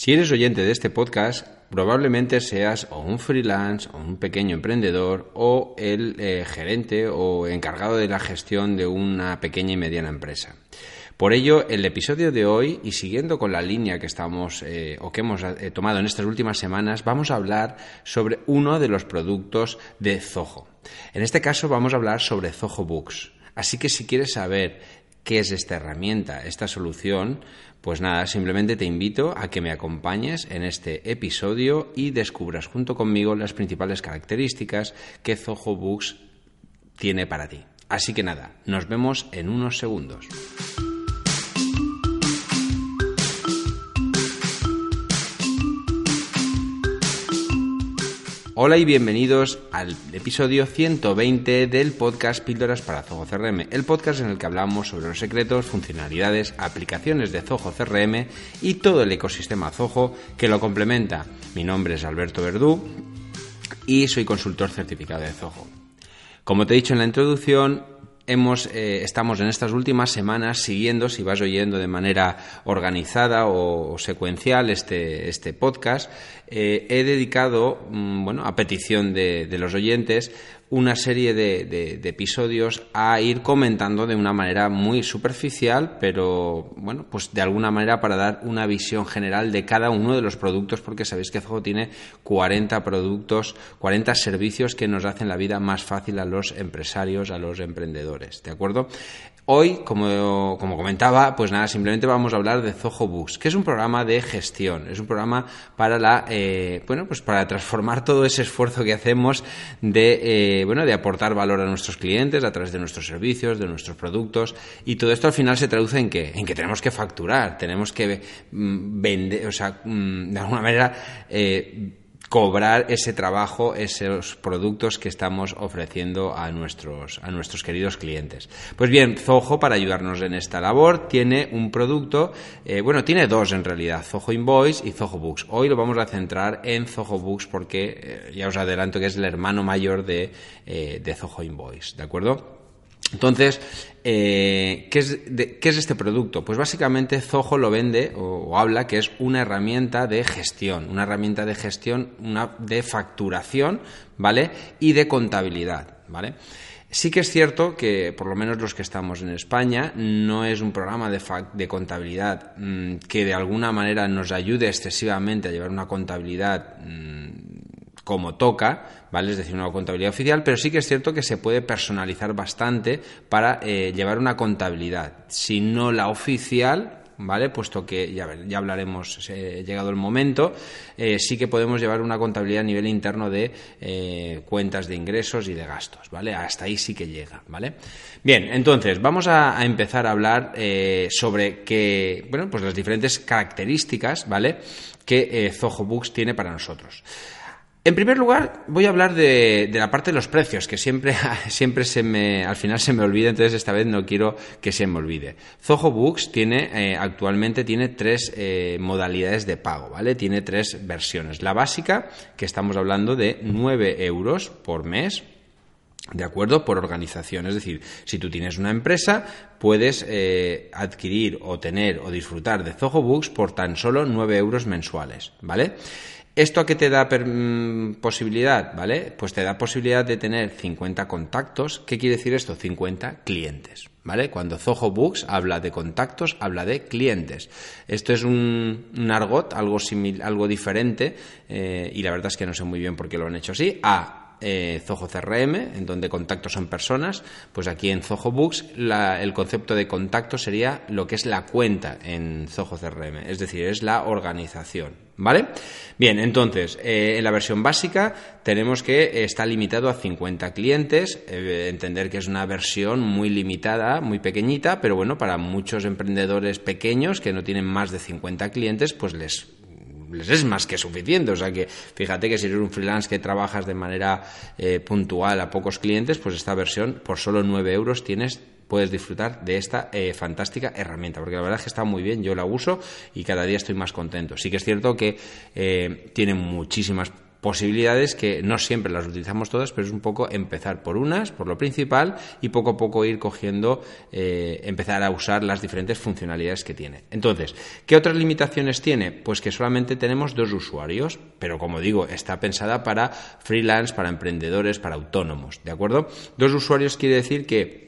Si eres oyente de este podcast, probablemente seas o un freelance o un pequeño emprendedor o el eh, gerente o encargado de la gestión de una pequeña y mediana empresa. Por ello, el episodio de hoy, y siguiendo con la línea que estamos eh, o que hemos eh, tomado en estas últimas semanas, vamos a hablar sobre uno de los productos de Zoho. En este caso vamos a hablar sobre Zoho Books. Así que si quieres saber qué es esta herramienta, esta solución, pues nada, simplemente te invito a que me acompañes en este episodio y descubras junto conmigo las principales características que Zoho Books tiene para ti. Así que nada, nos vemos en unos segundos. Hola y bienvenidos al episodio 120 del podcast Píldoras para Zoho CRM, el podcast en el que hablamos sobre los secretos, funcionalidades, aplicaciones de Zoho CRM y todo el ecosistema Zoho que lo complementa. Mi nombre es Alberto Verdú y soy consultor certificado de Zoho. Como te he dicho en la introducción, hemos, eh, estamos en estas últimas semanas siguiendo, si vas oyendo de manera organizada o, secuencial este, este podcast, eh, he dedicado, mm, bueno, a petición de, de los oyentes, una serie de, episodios a ir comentando de una manera muy superficial, pero bueno, pues de alguna manera para dar una visión general de cada uno de los productos, porque sabéis que Zoho tiene 40 productos, 40 servicios que nos hacen la vida más fácil a los empresarios, a los emprendedores, ¿de acuerdo? Hoy, como, comentaba, pues nada, simplemente vamos a hablar de Zoho Books, que es un programa de gestión, es un programa para la, eh, bueno, pues para transformar todo ese esfuerzo que hacemos de, eh, bueno, de aportar valor a nuestros clientes a través de nuestros servicios, de nuestros productos, y todo esto al final se traduce en que, en que tenemos que facturar, tenemos que mm, vender, o sea, mm, de alguna manera, eh, cobrar ese trabajo, esos productos que estamos ofreciendo a nuestros, a nuestros queridos clientes. Pues bien, Zoho, para ayudarnos en esta labor, tiene un producto, eh, bueno, tiene dos en realidad, Zoho Invoice y Zoho Books. Hoy lo vamos a centrar en Zoho Books porque eh, ya os adelanto que es el hermano mayor de, eh, de Zoho Invoice, ¿de acuerdo? Entonces, eh, ¿qué, es este producto? Pues básicamente Zoho lo vende o, habla que es una herramienta de gestión, una herramienta de gestión, una de facturación, ¿vale? Y de contabilidad, ¿vale? Sí que es cierto que, por lo menos los que estamos en España, no es un programa de, de contabilidad mm, que de alguna manera nos ayude excesivamente a llevar una contabilidad mm, como toca, ¿vale? Es decir, una contabilidad oficial, pero sí que es cierto que se puede personalizar bastante para eh, llevar una contabilidad. Si no la oficial, ¿vale? Puesto que ya, ya hablaremos, eh, llegado el momento, eh, sí que podemos llevar una contabilidad a nivel interno de cuentas de ingresos y de gastos, ¿vale? Hasta ahí sí que llega, ¿vale? Bien, entonces vamos a, empezar a hablar sobre que, bueno, pues las diferentes características, ¿vale? Que Zoho Books tiene para nosotros. En primer lugar, voy a hablar de, la parte de los precios, que siempre, siempre se me, al final se me olvida, entonces esta vez no quiero que se me olvide. Zoho Books tiene, eh, actualmente tiene tres eh, modalidades de pago, ¿vale? Tiene tres versiones. La básica, que estamos hablando de 9 euros por mes, ¿De acuerdo? Por organización. Es decir, si tú tienes una empresa, puedes eh, adquirir o tener o disfrutar de Zoho Books por tan solo 9 euros mensuales, ¿vale? ¿Esto a qué te da mm, posibilidad? ¿Vale? Pues te da posibilidad de tener 50 contactos. ¿Qué quiere decir esto? 50 clientes. ¿Vale? Cuando Zoho Books habla de contactos, habla de clientes. Esto es un, argot, algo, algo diferente, eh, y la verdad es que no sé muy bien por qué lo han hecho así, a eh, Zoho CRM, en donde contactos son personas, pues aquí en Zoho Books el concepto de contacto sería lo que es la cuenta en Zoho CRM, es decir, es la organización. ¿Vale? Bien, entonces, eh, en la versión básica tenemos que está limitado a 50 clientes, eh, entender que es una versión muy limitada, muy pequeñita, pero bueno, para muchos emprendedores pequeños que no tienen más de 50 clientes, pues les es más que suficiente. O sea que fíjate que si eres un freelance que trabajas de manera eh, puntual a pocos clientes, pues esta versión por solo 9 euros tienes puedes disfrutar de esta eh, fantástica herramienta, porque la verdad es que está muy bien, yo la uso y cada día estoy más contento. Sí que es cierto que eh, tiene muchísimas posibilidades que no siempre las utilizamos todas, pero es un poco empezar por unas, por lo principal, y poco a poco ir cogiendo, eh, empezar a usar las diferentes funcionalidades que tiene. Entonces, ¿qué otras limitaciones tiene? Pues que solamente tenemos dos usuarios, pero como digo, está pensada para freelance, para emprendedores, para autónomos, ¿de acuerdo? Dos usuarios quiere decir que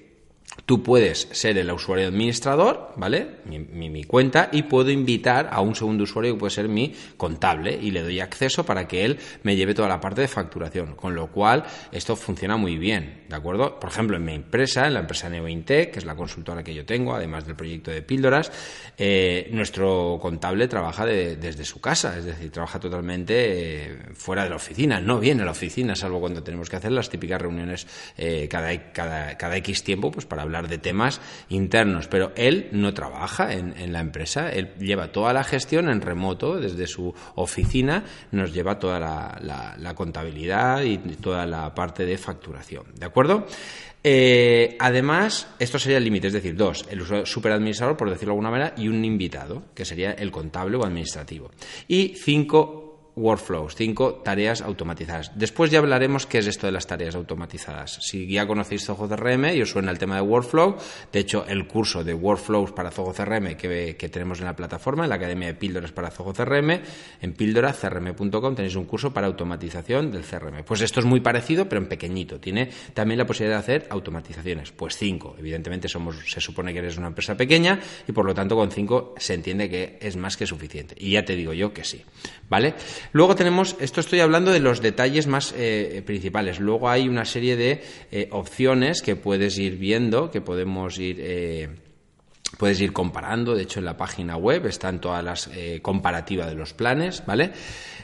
Tú puedes ser el usuario administrador, ¿vale? Mi, cuenta, y puedo invitar a un segundo usuario que puede ser mi contable y le doy acceso para que él me lleve toda la parte de facturación. Con lo cual, esto funciona muy bien, ¿de acuerdo? Por ejemplo, en mi empresa, en la empresa Neointec, que es la consultora que yo tengo, además del proyecto de píldoras, eh, nuestro contable trabaja desde su casa, es decir, trabaja totalmente eh, fuera de la oficina. No viene a la oficina, salvo cuando tenemos que hacer las típicas reuniones eh, cada, cada X tiempo, pues para hablar de temas internos, pero él no trabaja en, la empresa, él lleva toda la gestión en remoto, desde su oficina, nos lleva toda la, contabilidad y toda la parte de facturación, ¿de acuerdo? Eh, además, esto sería el límite, es decir, dos, el superadministrador, por decirlo de alguna manera, y un invitado, que sería el contable o administrativo. Y cinco, workflows, cinco tareas automatizadas. Después ya hablaremos qué es esto de las tareas automatizadas. Si ya conocéis Zoho CRM y os suena el tema de workflow, de hecho el curso de workflows para Zoho CRM que, que tenemos en la plataforma, en la Academia de Píldoras para Zoho CRM, en píldoracrm.com tenéis un curso para automatización del CRM. Pues esto es muy parecido, pero en pequeñito. Tiene también la posibilidad de hacer automatizaciones. Pues cinco. Evidentemente somos, se supone que eres una empresa pequeña y por lo tanto con cinco se entiende que es más que suficiente. Y ya te digo yo que sí. ¿Vale? Luego tenemos, esto estoy hablando de los detalles más eh, principales. Luego hay una serie de eh, opciones que puedes ir viendo, que podemos ir. Eh, puedes ir comparando, de hecho en la página web están todas las comparativas de los planes, ¿vale?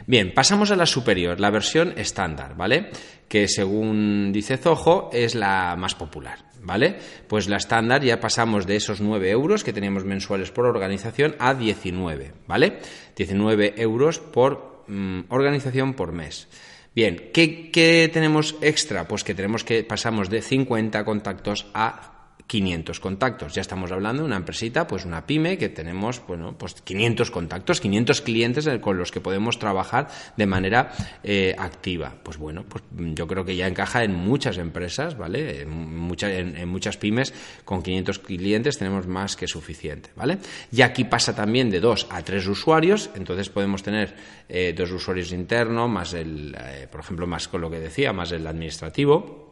Bien, pasamos a la superior, la versión estándar, ¿vale? Que según dice Zoho es la más popular, ¿vale? Pues la estándar ya pasamos de esos 9 euros que teníamos mensuales por organización a 19, ¿vale? 19 euros por Mm, organización por mes. Bien, ¿qué, ¿qué, tenemos extra? Pues que tenemos que pasamos de 50 contactos a 500 contactos. Ya estamos hablando de una empresita, pues una pyme, que tenemos, bueno, pues 500 contactos, 500 clientes con los que podemos trabajar de manera eh, activa. Pues bueno, pues yo creo que ya encaja en muchas empresas, ¿vale? En, en, muchas pymes con 500 clientes tenemos más que suficiente, ¿vale? Y aquí pasa también de 2 a 3 usuarios, entonces podemos tener eh, dos usuarios internos, más el, eh, por ejemplo, más con lo que decía, más el administrativo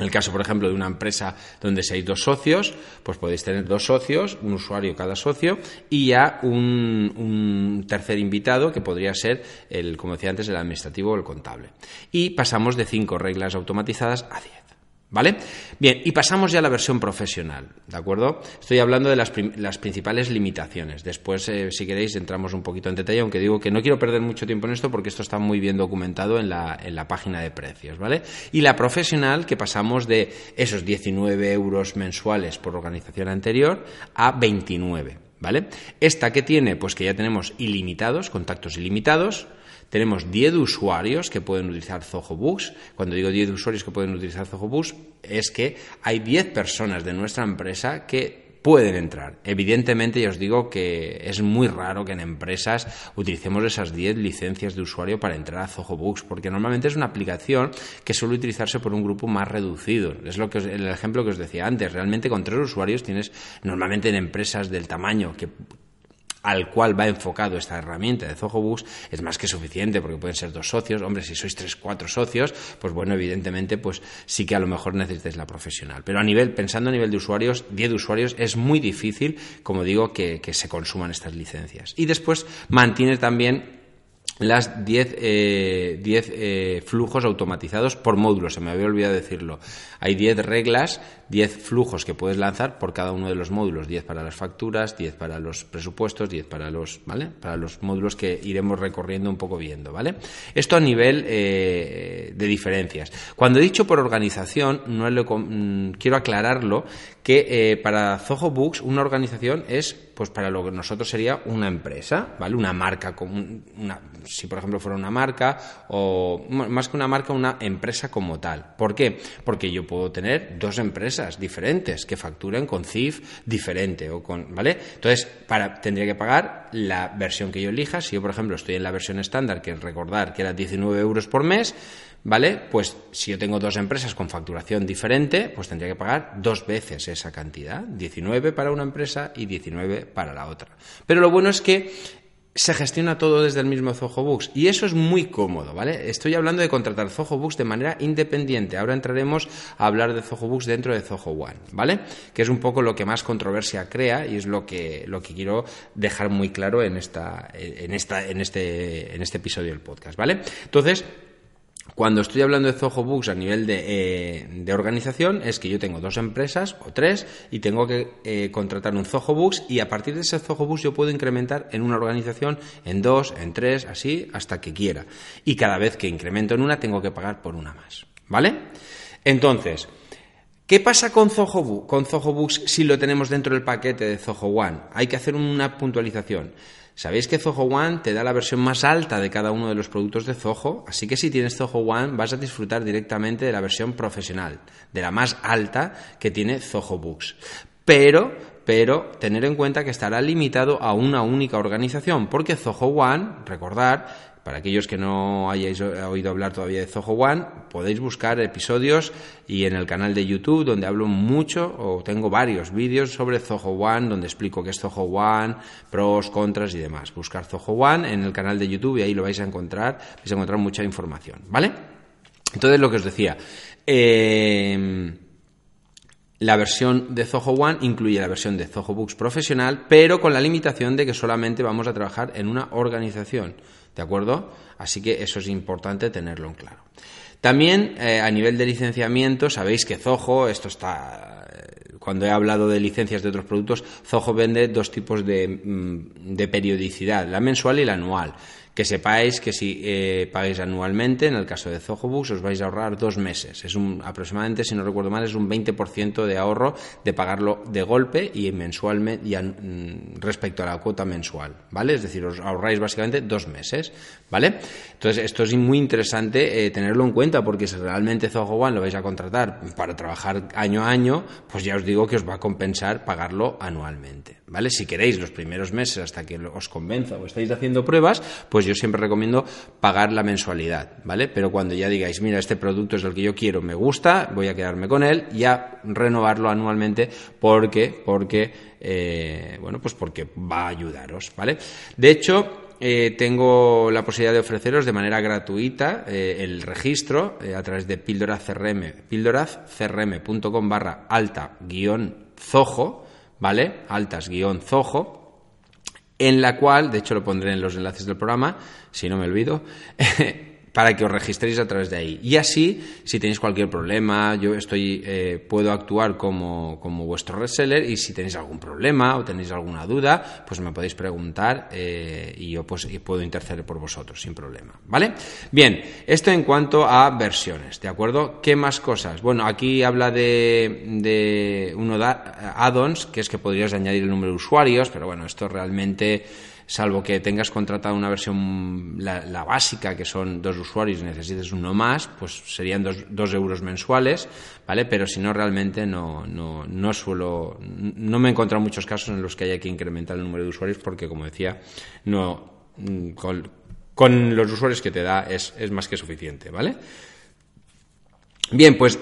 en el caso, por ejemplo, de una empresa donde seáis dos socios, pues podéis tener dos socios, un usuario cada socio, y ya un, tercer invitado que podría ser, el, como decía antes, el administrativo o el contable. Y pasamos de cinco reglas automatizadas a diez. ¿Vale? Bien, y pasamos ya a la versión profesional, ¿de acuerdo? Estoy hablando de las, principales limitaciones. Después, eh, si queréis, entramos un poquito en detalle, aunque digo que no quiero perder mucho tiempo en esto porque esto está muy bien documentado en la, en la página de precios, ¿vale? Y la profesional, que pasamos de esos 19 euros mensuales por organización anterior a 29, ¿vale? Esta que tiene, pues que ya tenemos ilimitados, contactos ilimitados, tenemos 10 usuarios que pueden utilizar Zoho Books. Cuando digo 10 usuarios que pueden utilizar Zoho Books, es que hay 10 personas de nuestra empresa que pueden entrar. Evidentemente, ya os digo que es muy raro que en empresas utilicemos esas 10 licencias de usuario para entrar a Zoho Books, porque normalmente es una aplicación que suele utilizarse por un grupo más reducido. Es lo que el ejemplo que os decía antes. Realmente con tres usuarios tienes normalmente en empresas del tamaño que, al cual va enfocado esta herramienta de Books es más que suficiente porque pueden ser dos socios. Hombre, si sois tres, cuatro socios, pues bueno, evidentemente, pues sí que a lo mejor necesitáis la profesional. Pero a nivel, pensando a nivel de usuarios, 10 usuarios, es muy difícil, como digo, que, que se consuman estas licencias. Y después mantiene también las 10 eh, eh, flujos automatizados por módulo, se me había olvidado decirlo. Hay 10 reglas, 10 flujos que puedes lanzar por cada uno de los módulos, 10 para las facturas, 10 para los presupuestos, 10 para los, ¿vale? Para los módulos que iremos recorriendo un poco viendo, ¿vale? Esto a nivel eh, de diferencias. Cuando he dicho por organización, no mm, quiero aclararlo que para Zoho Books una organización es pues para lo que nosotros sería una empresa, ¿vale? Una marca, una, si por ejemplo fuera una marca, o más que una marca, una empresa como tal. ¿Por qué? Porque yo puedo tener dos empresas diferentes que facturen con CIF diferente, o con, ¿vale? Entonces, para, tendría que pagar la versión que yo elija. Si yo, por ejemplo, estoy en la versión estándar, que recordar que era 19 euros por mes, ¿vale? Pues si yo tengo dos empresas con facturación diferente, pues tendría que pagar dos veces esa cantidad, 19 para una empresa y 19 para la otra. Pero lo bueno es que se gestiona todo desde el mismo Zoho y eso es muy cómodo, ¿vale? Estoy hablando de contratar Zoho de manera independiente. Ahora entraremos a hablar de Zoho dentro de Zoho One, ¿vale? Que es un poco lo que más controversia crea y es lo que, lo que quiero dejar muy claro en esta, en esta, en este, en este episodio del podcast, ¿vale? Entonces, cuando estoy hablando de Zoho a nivel eh, de, organización, es que yo tengo dos empresas o tres y tengo que eh, contratar un Zoho Books y a partir de ese Zoho Books yo puedo incrementar en una organización en dos, en tres, así, hasta que quiera. Y cada vez que incremento en una, tengo que pagar por una más. ¿Vale? Entonces, ¿Qué pasa con Zoho, con si lo tenemos dentro del paquete de Zoho One? Hay que hacer una puntualización. Sabéis que Zoho One te da la versión más alta de cada uno de los productos de Zoho, así que si tienes Zoho One vas a disfrutar directamente de la versión profesional, de la más alta que tiene Zoho Books. Pero, pero tener en cuenta que estará limitado a una única organización, porque Zoho One, recordar, para aquellos que no hayáis oído hablar todavía de Zoho One, podéis buscar episodios y en el canal de YouTube donde hablo mucho o tengo varios vídeos sobre Zoho One donde explico qué es Zoho One, pros, contras y demás. Buscar Zoho One en el canal de YouTube y ahí lo vais a encontrar, vais a encontrar mucha información, ¿vale? Entonces lo que os decía, eh, la versión de Zoho One incluye la versión de Zoho Books profesional, pero con la limitación de que solamente vamos a trabajar en una organización. ¿De acuerdo? Así que eso es importante tenerlo en claro. También eh, a nivel de licenciamiento, sabéis que Zoho, esto está. Eh, cuando he hablado de licencias de otros productos, Zoho vende dos tipos de, mm, de periodicidad, la mensual y la anual que sepáis que si eh, pagáis anualmente, en el caso de Zoho Books, os vais a ahorrar dos meses. Es un, aproximadamente, si no recuerdo mal, es un 20% de ahorro de pagarlo de golpe y mensualmente mm, respecto a la cuota mensual, ¿vale? Es decir, os ahorráis básicamente dos meses, ¿vale? Entonces, esto es muy interesante eh, tenerlo en cuenta porque si realmente Zoho lo vais a contratar para trabajar año a año, pues ya os digo que os va a compensar pagarlo anualmente, ¿vale? Si queréis los primeros meses hasta que os convenza o estáis haciendo pruebas, pues yo siempre recomiendo pagar la mensualidad, ¿vale? Pero cuando ya digáis, mira, este producto es el que yo quiero, me gusta, voy a quedarme con él, ya renovarlo anualmente porque, porque, eh, bueno, pues porque va a ayudaros, ¿vale? De hecho, eh, tengo la posibilidad de ofreceros de manera gratuita eh, el registro a través de Píldoraz CRM, píldorazcrm.com barra alta guion zojo, ¿vale? Altas guion zojo en la cual, de hecho lo pondré en los enlaces del programa, si no me olvido, para que os registréis a través de ahí. Y así, si tenéis cualquier problema, yo estoy, eh, puedo actuar como, como, vuestro reseller y si tenéis algún problema o tenéis alguna duda, pues me podéis preguntar eh, y yo pues puedo interceder por vosotros sin problema. ¿Vale? Bien, esto en cuanto a versiones, ¿de acuerdo? ¿Qué más cosas? Bueno, aquí habla de, de uno de add-ons, que es que podrías añadir el número de usuarios, pero bueno, esto realmente salvo que tengas contratado una versión, la, básica, que son dos usuarios y necesites uno más, pues serían dos, euros mensuales, ¿vale? Pero si no, realmente no, no, no suelo, no me he encontrado muchos casos en los que haya que incrementar el número de usuarios porque, como decía, no, mm, con, con los usuarios que te da es, es más que suficiente, ¿vale? Bien, pues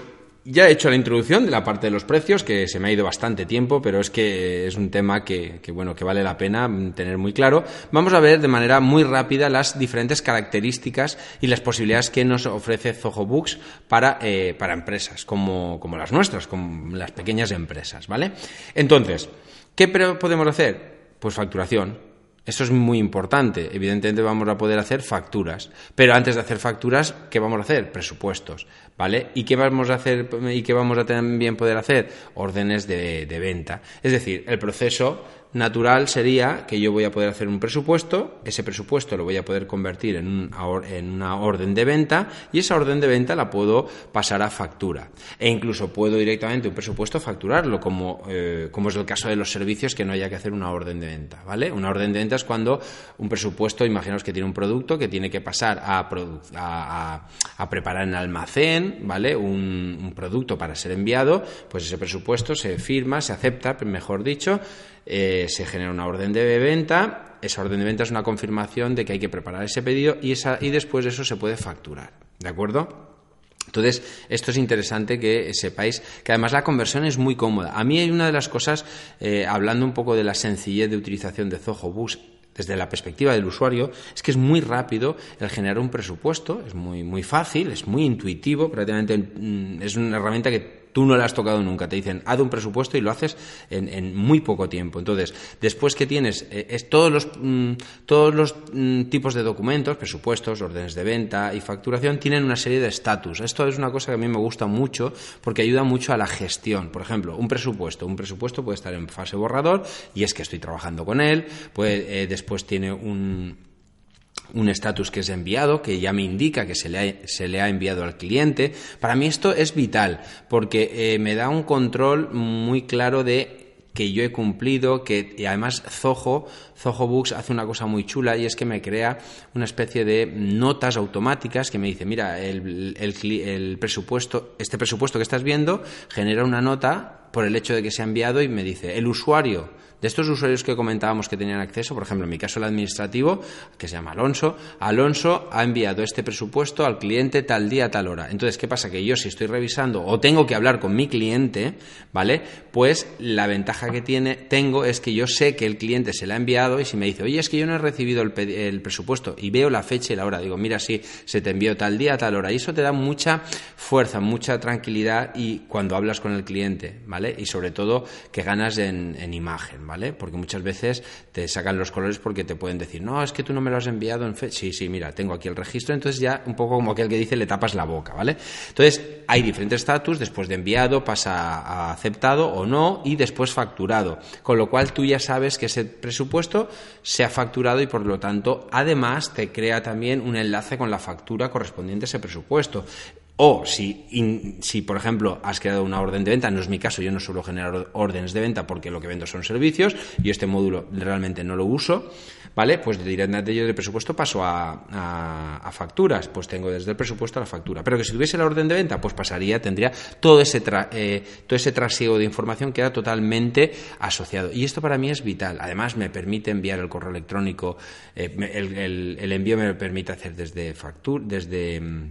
ya he hecho la introducción de la parte de los precios, que se me ha ido bastante tiempo, pero es que es un tema que, bueno, que vale la pena tener muy claro. Vamos a ver de manera muy rápida las diferentes características y las posibilidades que nos ofrece Zoho Books para, eh, para empresas como, como las nuestras, como las pequeñas empresas, ¿vale? Entonces, ¿qué podemos hacer? Pues facturación, Esto es muy importante. Evidentemente vamos a poder hacer facturas. Pero antes de hacer facturas, ¿qué vamos a hacer? Presupuestos. ¿Vale? ¿Y qué vamos a hacer y qué vamos a también poder hacer? Órdenes de, de venta. Es decir, el proceso natural sería que yo voy a poder hacer un presupuesto, ese presupuesto lo voy a poder convertir en, una orden de venta y esa orden de venta la puedo pasar a factura. E incluso puedo directamente un presupuesto facturarlo, como, eh, como es el caso de los servicios que no haya que hacer una orden de venta. ¿vale? Una orden de venta es cuando un presupuesto, imaginaos que tiene un producto que tiene que pasar a, a, preparar en almacén, ¿vale? Un, producto para ser enviado, pues ese presupuesto se firma, se acepta, mejor dicho, eh, se genera una orden de venta, esa orden de venta es una confirmación de que hay que preparar ese pedido y, esa, y después eso se puede facturar. ¿De acuerdo? Entonces, esto es interesante que sepáis que además la conversión es muy cómoda. A mí hay una de las cosas, eh, hablando un poco de la sencillez de utilización de Zoho Bus desde la perspectiva del usuario, es que es muy rápido el generar un presupuesto, es muy, muy fácil, es muy intuitivo, prácticamente mm, es una herramienta que tú no la has tocado nunca. Te dicen, haz un presupuesto y lo haces en, muy poco tiempo. Entonces, después que tienes eh, es todos los, mm, todos los mm, tipos de documentos, presupuestos, órdenes de venta y facturación, tienen una serie de estatus. Esto es una cosa que a mí me gusta mucho porque ayuda mucho a la gestión. Por ejemplo, un presupuesto. Un presupuesto puede estar en fase borrador y es que estoy trabajando con él. Puede, eh, después tiene un un estatus que es enviado, que ya me indica que se le, ha, se le ha enviado al cliente. Para mí esto es vital porque eh, me da un control muy claro de que yo he cumplido, que además Zoho, Zoho Books hace una cosa muy chula y es que me crea una especie de notas automáticas que me dice, mira, el, el presupuesto, este presupuesto que estás viendo genera una nota por el hecho de que se ha enviado y me dice, el usuario de estos usuarios que comentábamos que tenían acceso, por ejemplo, en mi caso el administrativo, que se llama Alonso, Alonso ha enviado este presupuesto al cliente tal día, tal hora. Entonces, ¿qué pasa? Que yo si estoy revisando o tengo que hablar con mi cliente, ¿vale? Pues la ventaja que tiene, tengo es que yo sé que el cliente se la ha enviado y si me dice, oye, es que yo no he recibido el, el presupuesto y veo la fecha y la hora, digo, mira, sí, se te envió tal día, tal hora. Y eso te da mucha fuerza, mucha tranquilidad y cuando hablas con el cliente, ¿vale? Y sobre todo que ganas en, en imagen, ¿vale? Porque muchas veces te sacan los colores porque te pueden decir, no, es que tú no me lo has enviado en fe. Sí, sí, mira, tengo aquí el registro, entonces ya un poco como aquel que dice, le tapas la boca, ¿vale? Entonces, hay diferentes estatus, después de enviado pasa a aceptado o no y después facturado. Con lo cual tú ya sabes que ese presupuesto se ha facturado y por lo tanto, además, te crea también un enlace con la factura correspondiente a ese presupuesto. O si, si, por ejemplo, has creado una orden de venta, no es mi caso, yo no suelo generar órdenes de venta porque lo que vendo son servicios y este módulo realmente no lo uso, ¿vale? Pues directamente yo de presupuesto paso a, a, facturas, pues tengo desde el presupuesto a la factura. Pero que si tuviese la orden de venta, pues pasaría, tendría todo ese, eh, todo ese trasiego de información que era totalmente asociado. Y esto para mí es vital. Además, me permite enviar el correo electrónico, eh, el, el, el, envío me permite hacer desde factura, desde mm,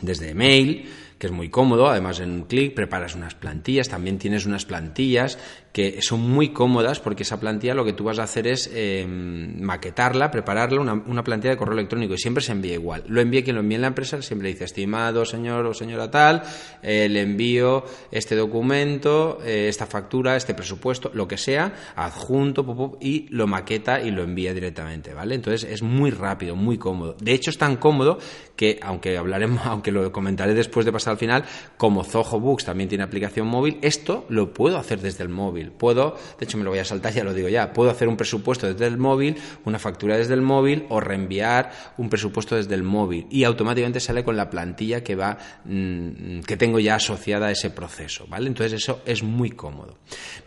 desde email, que es muy cómodo, además en un clic preparas unas plantillas, también tienes unas plantillas que son muy cómodas porque esa plantilla lo que tú vas a hacer es eh, maquetarla, prepararla, una, plantilla de correo electrónico y siempre se envía igual. Lo envía quien lo envía en la empresa, siempre dice, estimado señor o señora tal, eh, le envío este documento, eh, esta factura, este presupuesto, lo que sea, adjunto y lo maqueta y lo envía directamente, ¿vale? Entonces es muy rápido, muy cómodo. De hecho es tan cómodo que, aunque hablaremos, aunque lo comentaré después de pasar al final, como Zoho Books también tiene aplicación móvil, esto lo puedo hacer desde el móvil. Puedo, de hecho me lo voy a saltar, ya lo digo ya, puedo hacer un presupuesto desde el móvil, una factura desde el móvil o reenviar un presupuesto desde el móvil y automáticamente sale con la plantilla que va mm, que tengo ya asociada a ese proceso, ¿vale? Entonces eso es muy cómodo.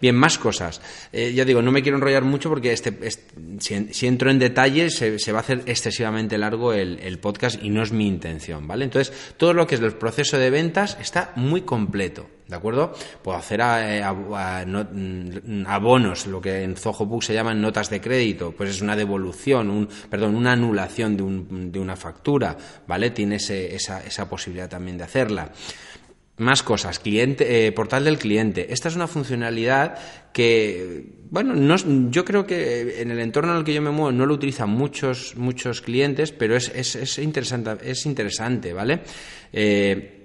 Bien, más cosas. Eh, ya digo, no me quiero enrollar mucho porque este, si, entro en detalle se, va a hacer excesivamente largo el, el podcast y no es mi intención, ¿vale? Entonces todo lo que es el proceso de ventas está muy completo. ¿De acuerdo? Puedo hacer eh, mm, abonos, lo que en Zoho Book se llaman notas de crédito, pues es una devolución, un, perdón, una anulación de, un, de una factura, ¿vale? Tiene esa, esa posibilidad también de hacerla. Más cosas, cliente, eh, portal del cliente. Esta es una funcionalidad que, bueno, no, yo creo que en el entorno en el que yo me muevo no lo utilizan muchos, muchos clientes, pero es, es, es interesante, es interesante, ¿vale? Eh,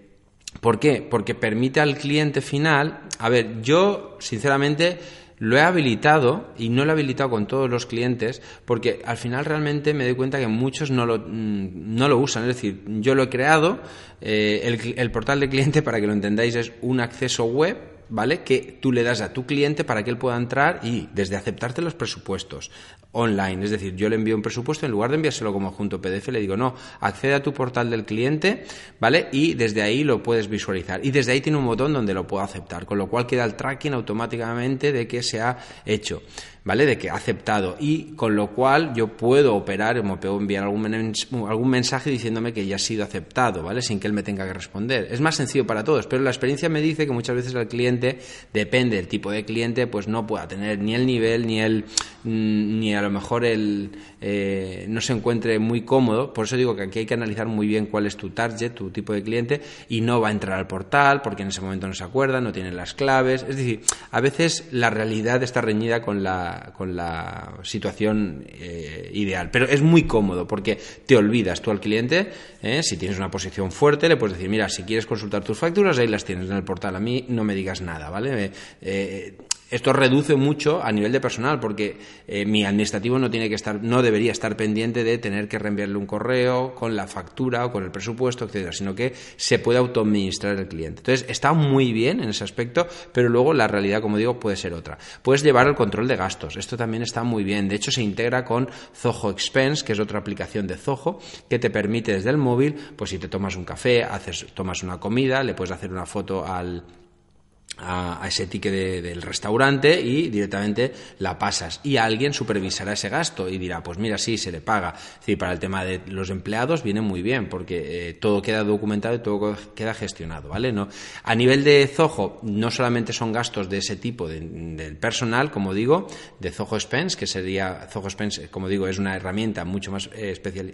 ¿Por qué? Porque permite al cliente final, a ver, yo sinceramente lo he habilitado y no lo he habilitado con todos los clientes porque al final realmente me doy cuenta que muchos no lo, mm, no lo usan. Es decir, yo lo he creado, eh, el, el portal de cliente, para que lo entendáis, es un acceso web ¿vale? Que tú le das a tu cliente para que él pueda entrar y desde aceptarte los presupuestos online. Es decir, yo le envío un presupuesto, en lugar de enviárselo como junto PDF, le digo, no, accede a tu portal del cliente, ¿vale? Y desde ahí lo puedes visualizar. Y desde ahí tiene un botón donde lo puedo aceptar, con lo cual queda el tracking automáticamente de que se ha hecho. ¿Vale? De que ha aceptado y con lo cual yo puedo operar, me puedo enviar algún, algún mensaje diciéndome que ya ha sido aceptado, ¿vale? Sin que él me tenga que responder. Es más sencillo para todos, pero la experiencia me dice que muchas veces el cliente, depende del tipo de cliente, pues no pueda tener ni el nivel, ni el, mm, ni a lo mejor el, eh, no se encuentre muy cómodo. Por eso digo que aquí hay que analizar muy bien cuál es tu target, tu tipo de cliente, y no va a entrar al portal porque en ese momento no se acuerda, no tiene las claves. Es decir, a veces la realidad está reñida con la con la situación eh, ideal. Pero es muy cómodo porque te olvidas tú al cliente, eh, si tienes una posición fuerte, le puedes decir, mira, si quieres consultar tus facturas, ahí las tienes en el portal. A mí no me digas nada, ¿vale? Eh, esto reduce mucho a nivel de personal porque eh, mi administrativo no tiene que estar, no debería estar pendiente de tener que reenviarle un correo con la factura o con el presupuesto, etcétera, sino que se puede autoadministrar el cliente. Entonces está muy bien en ese aspecto, pero luego la realidad, como digo, puede ser otra. Puedes llevar el control de gastos. Esto también está muy bien. De hecho, se integra con Zoho Expense, que es otra aplicación de Zoho que te permite desde el móvil, pues si te tomas un café, haces, tomas una comida, le puedes hacer una foto al a, ese ticket del restaurante y directamente la pasas. Y alguien supervisará ese gasto y dirá pues mira sí se le paga es decir para el tema de los empleados viene muy bien porque eh, todo queda documentado y todo queda gestionado vale no a nivel de Zoho no solamente son gastos de ese tipo del personal como digo de Zoho Expense que sería Zoho Expense como digo es una herramienta mucho más eh, especial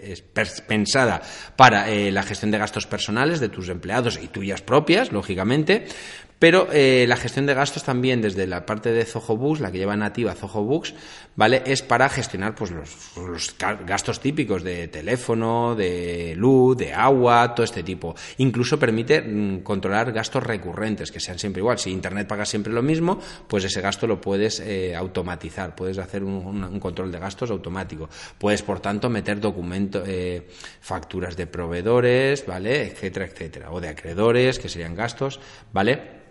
pensada para eh, la gestión de gastos personales de tus empleados y tuyas propias lógicamente pero eh, la gestión de gastos también desde la parte de Zoho la que lleva nativa Zoho ¿vale? Es para gestionar pues los, gastos típicos de teléfono, de luz, de agua, todo este tipo. Incluso permite mm, controlar gastos recurrentes, que sean siempre igual. Si Internet paga siempre lo mismo, pues ese gasto lo puedes eh, automatizar, puedes hacer un, control de gastos automático. Puedes, por tanto, meter documentos, eh, facturas de proveedores, ¿vale? Etcétera, etcétera. O de acreedores, que serían gastos, ¿vale?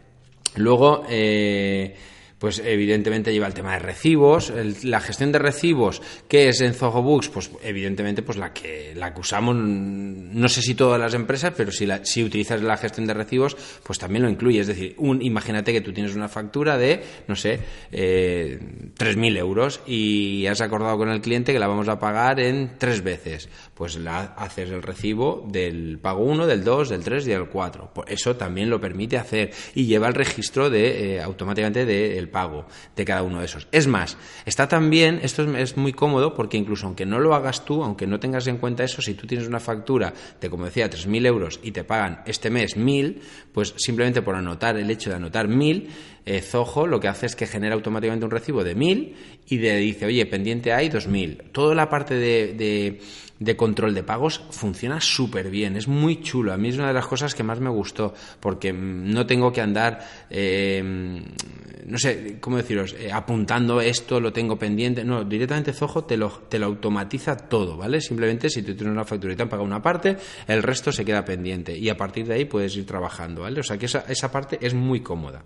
Luego, eh, pues evidentemente lleva el tema de recibos, la gestión de recibos, que es en Zoho Books, pues evidentemente pues la que la que usamos, no sé si todas las empresas, pero si, si utilizas la gestión de recibos, pues también lo incluye. Es decir, un, imagínate que tú tienes una factura de, no sé, eh, 3.000 euros y has acordado con el cliente que la vamos a pagar en tres veces. Pues la, haces el recibo del pago 1, del 2, del 3 y del 4. Pues eso también lo permite hacer y lleva el registro de, eh, automáticamente del pago de cada uno de esos. Es más, está también, esto es, muy cómodo porque incluso aunque no lo hagas tú, aunque no tengas en cuenta eso, si tú tienes una factura de, como decía, 3.000 euros y te pagan este mes 1.000, pues simplemente por anotar el hecho de anotar 1.000, eh, Zoho lo que hace es que genera automáticamente un recibo de 1.000 y le dice, oye, pendiente hay 2.000. Toda la parte de control de pagos funciona súper bien, es muy chulo. A mí es una de las cosas que más me gustó, porque mm, no tengo que andar, eh, no sé, ¿cómo deciros?, eh, apuntando esto, lo tengo pendiente. No, directamente Zoho te lo, te lo automatiza todo, ¿vale? Simplemente si tú tienes una factura y te han pagado una parte, el resto se queda pendiente y a partir de ahí puedes ir trabajando, ¿vale? O sea que esa parte es muy cómoda.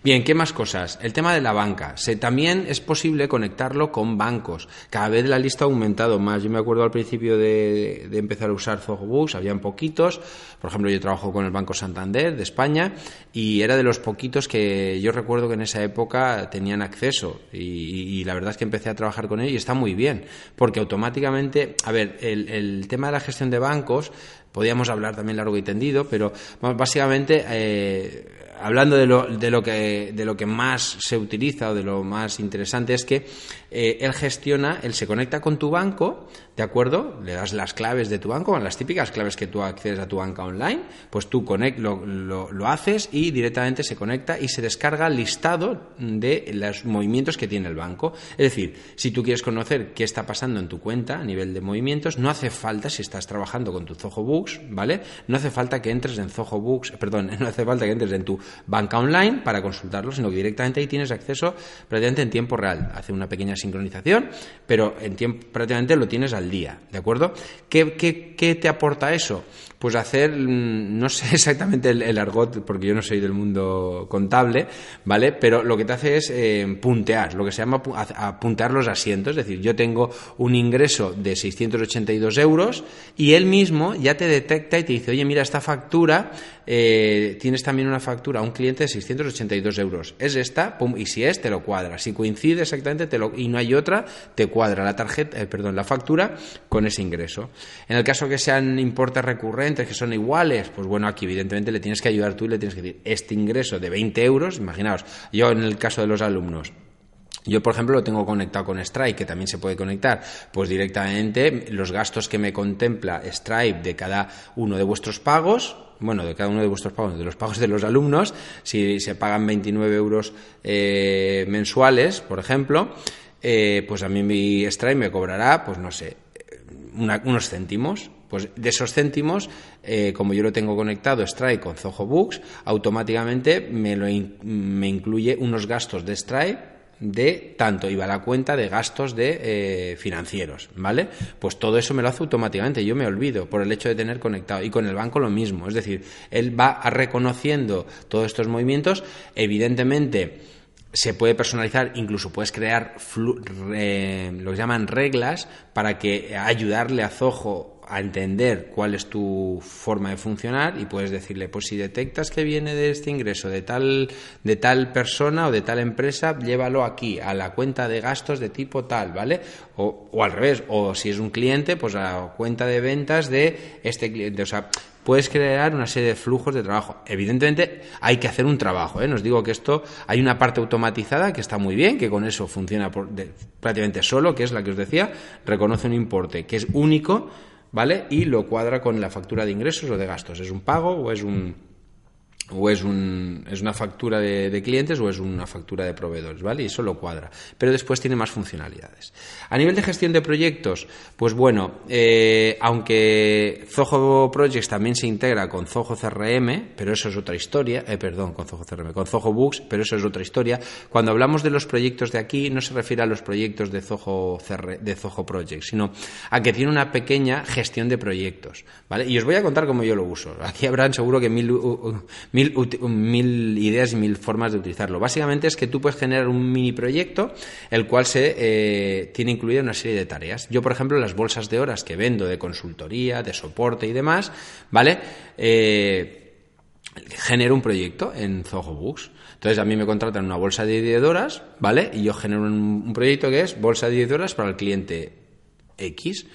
Bien, ¿qué más cosas? El tema de la banca. Se, también es posible conectarlo con bancos. Cada vez la lista ha aumentado más. Yo me acuerdo al principio de, empezar a usar Zogobooks, habían poquitos. Por ejemplo, yo trabajo con el Banco Santander de España y era de los poquitos que yo recuerdo que en esa época tenían acceso. Y, la verdad es que empecé a trabajar con él y está muy bien. Porque automáticamente, a ver, el, tema de la gestión de bancos, podíamos hablar también largo y tendido, pero básicamente... Eh, hablando de lo, de, lo que, de lo que más se utiliza o de lo más interesante es que eh, él gestiona, él se conecta con tu banco, ¿de acuerdo? Le das las claves de tu banco, las típicas claves que tú accedes a tu banca online, pues tú conect, lo, lo, haces y directamente se conecta y se descarga el listado de los movimientos que tiene el banco. Es decir, si tú quieres conocer qué está pasando en tu cuenta a nivel de movimientos, no hace falta, si estás trabajando con tu Zoho Books, ¿vale? No hace falta que entres en Zoho Books, perdón, no hace falta que entres en tu banca online para consultarlo, sino que directamente ahí tienes acceso prácticamente en tiempo real. Hace una pequeña sincronización, pero en tiempo, prácticamente lo tienes al día, ¿de acuerdo? ¿Qué, qué, qué te aporta eso? Pues hacer, mm, no sé exactamente el, argot, porque yo no soy del mundo contable, ¿vale? Pero lo que te hace es eh, puntear, lo que se llama puntear los asientos, es decir, yo tengo un ingreso de 682 euros y él mismo ya te detecta y te dice, oye, mira, esta factura, eh, tienes también una factura a un cliente de 682 euros. Es esta, pum, y si es, te lo cuadra. Si coincide exactamente y no hay otra, te cuadra la tarjeta, eh, perdón, la factura con ese ingreso. En el caso que sean importes recurrentes, que son iguales, pues bueno, aquí evidentemente le tienes que ayudar tú y le tienes que decir, este ingreso de 20 euros, imaginaos, yo en el caso de los alumnos, yo, por ejemplo, lo tengo conectado con Stripe, que también se puede conectar, pues directamente los gastos que me contempla Stripe de cada uno de vuestros pagos, bueno, de cada uno de vuestros pagos, de los pagos de los alumnos, si se pagan 29 euros eh, mensuales, por ejemplo, eh, pues a mí mi Stripe me cobrará, pues no sé, unos céntimos. Pues de esos céntimos, eh, como yo lo tengo conectado Stripe con Zoho Books, automáticamente me, lo me incluye unos gastos de Stripe de tanto iba a la cuenta de gastos de eh, financieros, ¿vale? Pues todo eso me lo hace automáticamente, yo me olvido por el hecho de tener conectado y con el banco lo mismo, es decir, él va reconociendo todos estos movimientos, evidentemente se puede personalizar, incluso puedes crear lo que llaman reglas para que ayudarle a Zoho a entender cuál es tu forma de funcionar y puedes decirle, pues si detectas que viene de este ingreso de tal, de tal persona o de tal empresa, llévalo aquí, a la cuenta de gastos de tipo tal, ¿vale? O, o al revés, o si es un cliente, pues a la cuenta de ventas de este cliente. O sea, puedes crear una serie de flujos de trabajo. Evidentemente hay que hacer un trabajo. ¿eh? Nos digo que esto hay una parte automatizada que está muy bien, que con eso funciona prácticamente solo, que es la que os decía, reconoce un importe que es único ¿vale? Y lo cuadra con la factura de ingresos o de gastos. ¿Es un pago o es un o es, un, es una factura de, clientes o es una factura de proveedores, ¿vale? Y eso lo cuadra. Pero después tiene más funcionalidades. A nivel de gestión de proyectos, pues bueno, eh, aunque Zoho Projects también se integra con Zoho CRM, pero eso es otra historia, eh, perdón, con Zoho CRM, con Zoho Books, pero eso es otra historia. Cuando hablamos de los proyectos de aquí, no se refiere a los proyectos de Zoho, de Zoho Projects, sino a que tiene una pequeña gestión de proyectos, ¿vale? Y os voy a contar cómo yo lo uso. Aquí habrán seguro que mil ideas y mil formas de utilizarlo. Básicamente es que tú puedes generar un mini proyecto, el cual se eh, tiene incluida una serie de tareas. Yo, por ejemplo, las bolsas de horas que vendo de consultoría, de soporte y demás, ¿vale? Eh, genero un proyecto en Zoho Books. Entonces a mí me contratan una bolsa de 10 horas, ¿vale? Y yo genero un proyecto que es bolsa de 10 horas para el cliente X.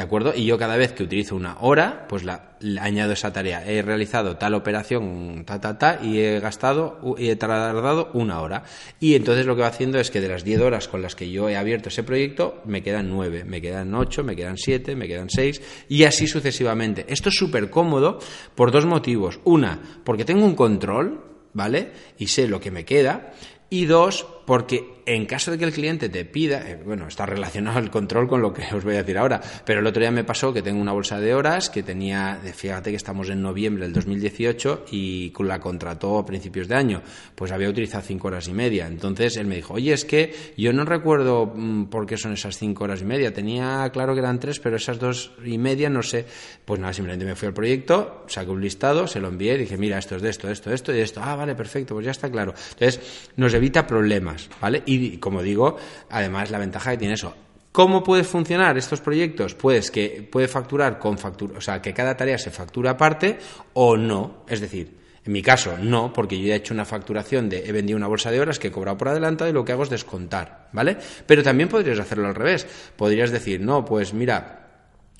¿De acuerdo? Y yo cada vez que utilizo una hora, pues la, añado esa tarea. He realizado tal operación, ta, ta, ta, y he gastado, y he tardado una hora. Y entonces lo que va haciendo es que de las 10 horas con las que yo he abierto ese proyecto, me quedan 9, me quedan 8, me quedan 7, me quedan 6, y así sucesivamente. Esto es súper cómodo por dos motivos. Una, porque tengo un control, ¿vale? Y sé lo que me queda. Y dos, porque en caso de que el cliente te pida, eh, bueno, está relacionado el control con lo que os voy a decir ahora, pero el otro día me pasó que tengo una bolsa de horas que tenía, fíjate que estamos en noviembre del 2018 y la contrató a principios de año, pues había utilizado cinco horas y media. Entonces él me dijo, oye, es que yo no recuerdo mm, por qué son esas cinco horas y media, tenía claro que eran tres, pero esas dos y media no sé. Pues nada, simplemente me fui al proyecto, saqué un listado, se lo envié y dije, mira, esto es de esto, esto, esto y esto. Ah, vale, perfecto, pues ya está claro. Entonces nos evita problemas, ¿vale? Y como digo, además la ventaja que tiene eso. ¿Cómo puede funcionar estos proyectos? Pues que puede facturar con factura, o sea, que cada tarea se factura aparte o no. Es decir, en mi caso, no, porque yo he hecho una facturación de he vendido una bolsa de horas que he cobrado por adelantado y lo que hago es descontar, ¿vale? Pero también podrías hacerlo al revés. Podrías decir, no, pues mira,